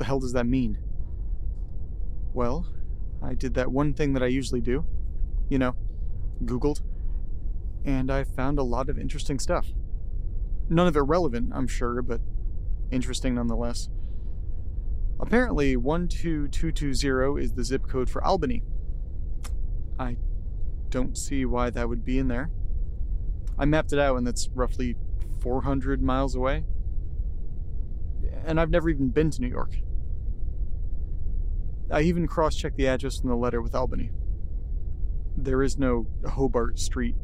The hell does that mean? Well, I did that one thing that I usually do. You know, Googled. And I found a lot of interesting stuff. None of it relevant, I'm sure, but interesting nonetheless. Apparently, 12220 is the zip code for Albany. I don't see why that would be in there. I mapped it out, and that's roughly 400 miles away. And I've never even been to New York. I even cross checked the address in the letter with Albany. There is no Hobart Street.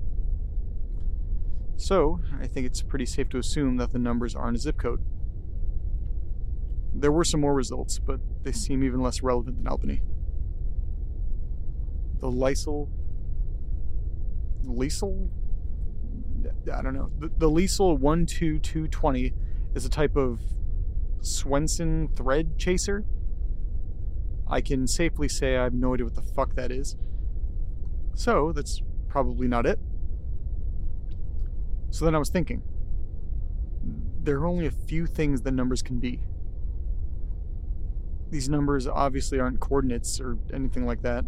So, I think it's pretty safe to assume that the numbers aren't a zip code. There were some more results, but they seem even less relevant than Albany. The Lysol. Liesel? I don't know. The, the Liesel 12220 is a type of Swenson thread chaser. I can safely say I have no idea what the fuck that is. So, that's probably not it. So then I was thinking there are only a few things that numbers can be. These numbers obviously aren't coordinates or anything like that.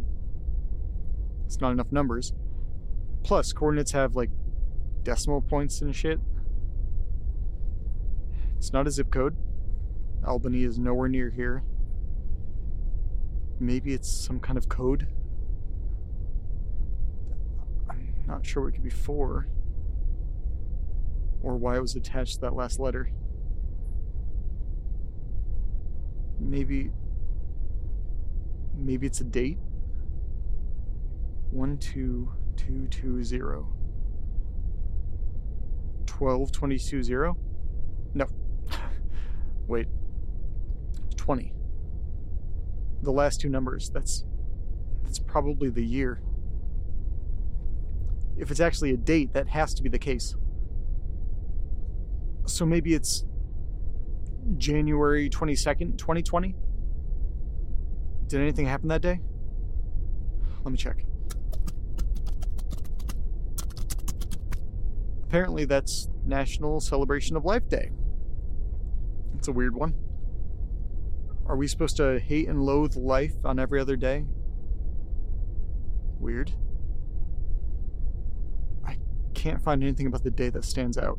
It's not enough numbers. Plus, coordinates have like decimal points and shit. It's not a zip code. Albany is nowhere near here. Maybe it's some kind of code. I'm not sure what it could be for. Or why it was attached to that last letter. Maybe. Maybe it's a date? 12220. 12220? No. Wait. 20. The last two numbers. That's that's probably the year. If it's actually a date, that has to be the case. So maybe it's January 22nd, 2020? Did anything happen that day? Let me check. Apparently, that's National Celebration of Life Day. It's a weird one. Are we supposed to hate and loathe life on every other day? Weird. I can't find anything about the day that stands out.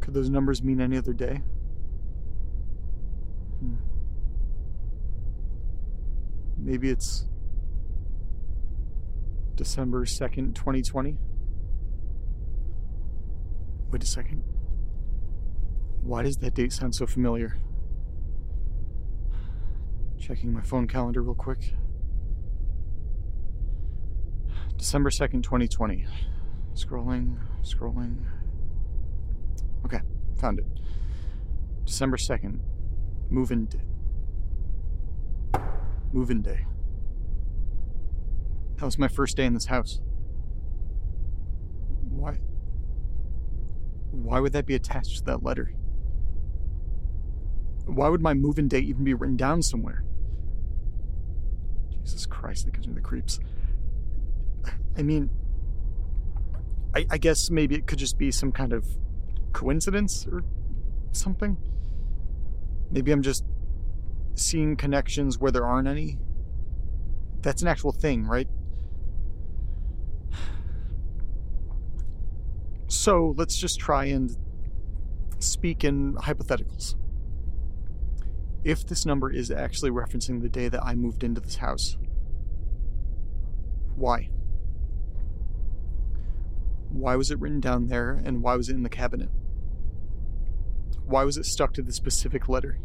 Could those numbers mean any other day? Hmm. Maybe it's December 2nd, 2020? Wait a second. Why does that date sound so familiar? Checking my phone calendar real quick. December 2nd, 2020. Scrolling, scrolling. Okay, found it. December 2nd. Move-in day. Move-in day. That was my first day in this house. Why? Why would that be attached to that letter? Why would my move-in date even be written down somewhere? Jesus Christ, that gives me the creeps. I mean, I, I guess maybe it could just be some kind of coincidence or something. Maybe I'm just seeing connections where there aren't any. That's an actual thing, right? So let's just try and speak in hypotheticals. If this number is actually referencing the day that I moved into this house, why? Why was it written down there and why was it in the cabinet? Why was it stuck to the specific letter?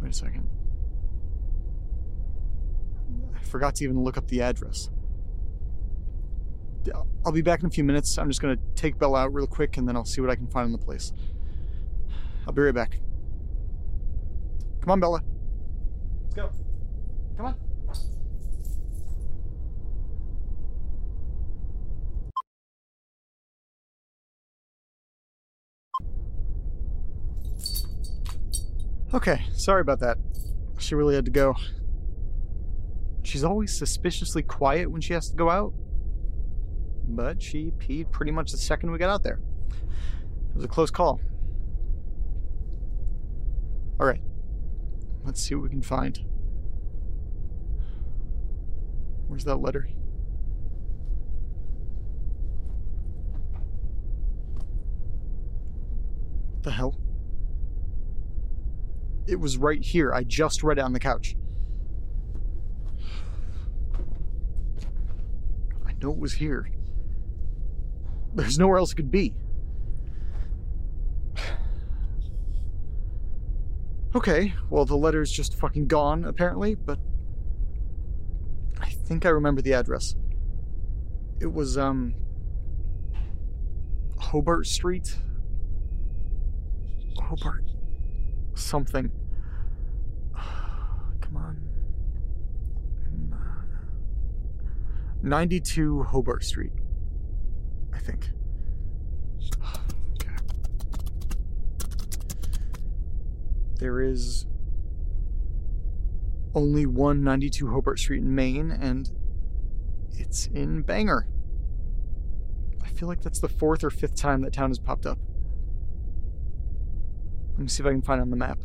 Wait a second. I forgot to even look up the address. I'll be back in a few minutes. I'm just going to take Bella out real quick and then I'll see what I can find in the place. I'll be right back. Come on, Bella. Let's go. Come on. Okay, sorry about that. She really had to go. She's always suspiciously quiet when she has to go out, but she peed pretty much the second we got out there. It was a close call. All right, let's see what we can find. Where's that letter? What the hell? It was right here. I just read it on the couch. I know it was here. There's nowhere else it could be. Okay, well, the letter's just fucking gone, apparently, but I think I remember the address. It was, um, Hobart Street? Hobart something. Come on. 92 Hobart Street, I think. Okay. There is only one 92 Hobart Street in Maine, and it's in Bangor. I feel like that's the fourth or fifth time that town has popped up. Let me see if I can find it on the map.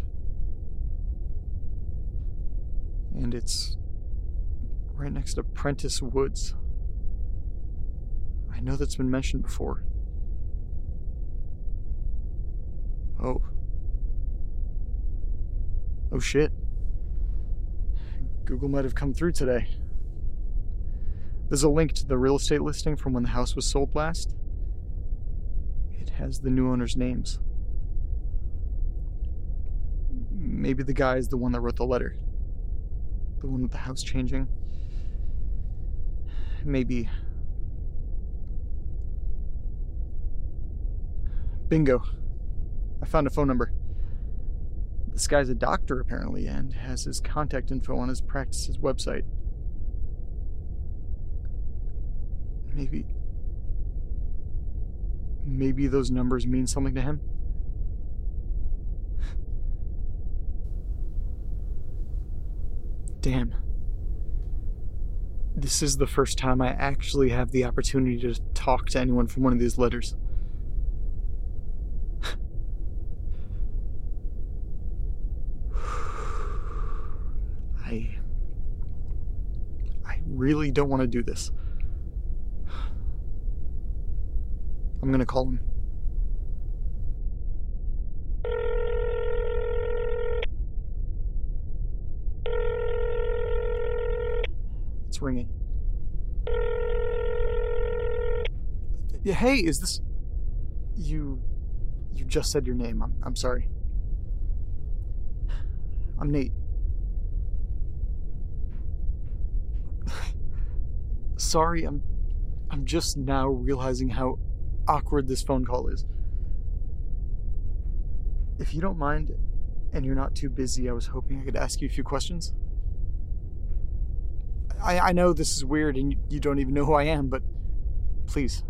And it's right next to Prentice Woods. I know that's been mentioned before. Oh. Oh shit. Google might have come through today. There's a link to the real estate listing from when the house was sold last. It has the new owner's names. Maybe the guy is the one that wrote the letter. The one with the house changing. Maybe. Bingo. I found a phone number. This guy's a doctor, apparently, and has his contact info on his practice's website. Maybe. Maybe those numbers mean something to him? Damn. This is the first time I actually have the opportunity to talk to anyone from one of these letters. I. I really don't want to do this. I'm gonna call him. It's ringing. Hey, is this. You. You just said your name. I'm, I'm sorry. I'm Nate. Sorry, I'm. I'm just now realizing how awkward this phone call is. If you don't mind, and you're not too busy, I was hoping I could ask you a few questions. I, I know this is weird and you, don't even know who I am, but please.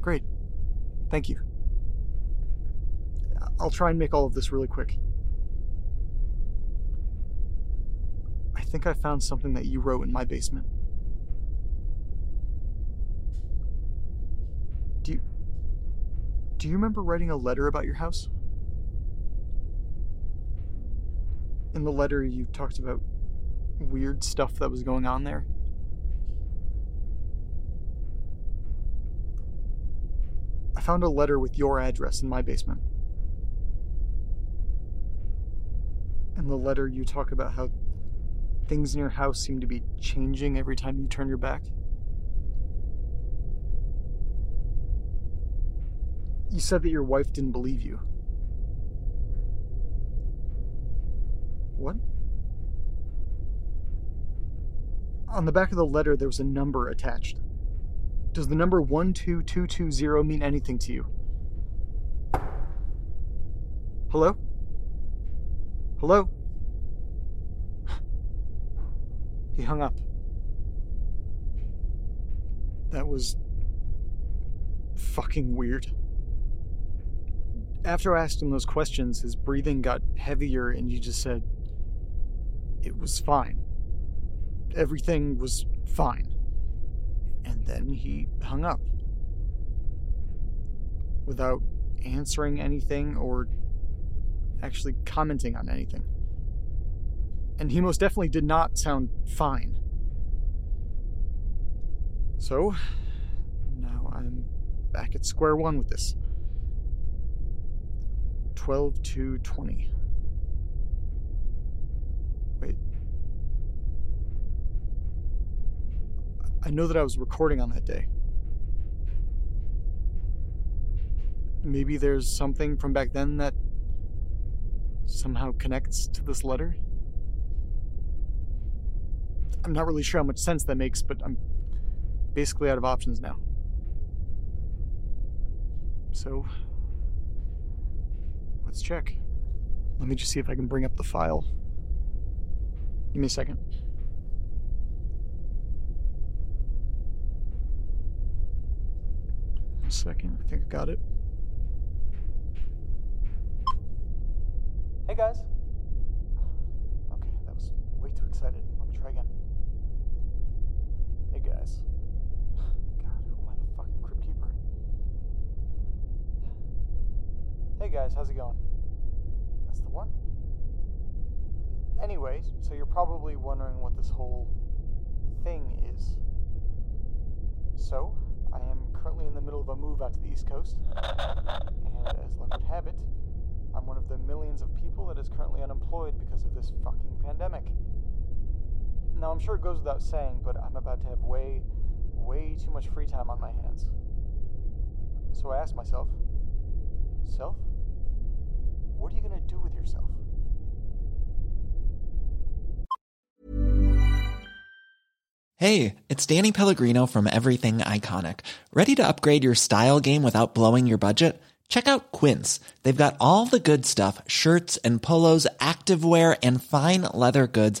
Great. Thank you. I'll try and make all of this really quick. Think I found something that you wrote in my basement. Do you Do you remember writing a letter about your house? In the letter you talked about weird stuff that was going on there. I found a letter with your address in my basement. In the letter, you talk about how things in your house seem to be changing every time you turn your back. You said that your wife didn't believe you. What? On the back of the letter, there was a number attached. Does the number 12220 mean anything to you? Hello? Hello? He hung up. That was fucking weird. After I asked him those questions, his breathing got heavier and you just said, it was fine. Everything was fine. And then he hung up. Without answering anything or actually commenting on anything. And he most definitely did not sound fine. So, now I'm back at square one with this. 12 to 20. Wait. I know that I was recording on that day. Maybe there's something from back then that somehow connects to this letter? I'm not really sure how much sense that makes, but I'm basically out of options now. So, let's check. Let me just see if I can bring up the file. Give me a second. A second, I think I got it. Hey guys. Okay, that was way too excited. Let me try again. Guys. God, who am I, the fucking crypt keeper? Hey guys, how's it going? That's the one. Anyways, so you're probably wondering what this whole thing is. So, I am currently in the middle of a move out to the East Coast, and as luck would have it, I'm one of the millions of people that is currently unemployed because of this fucking pandemic. Now, I'm sure it goes without saying, but I'm about to have way, way too much free time on my hands. So I asked myself, Self, what are you going to do with yourself? Hey, it's Danny Pellegrino from Everything Iconic. Ready to upgrade your style game without blowing your budget? Check out Quince. They've got all the good stuff shirts and polos, activewear, and fine leather goods,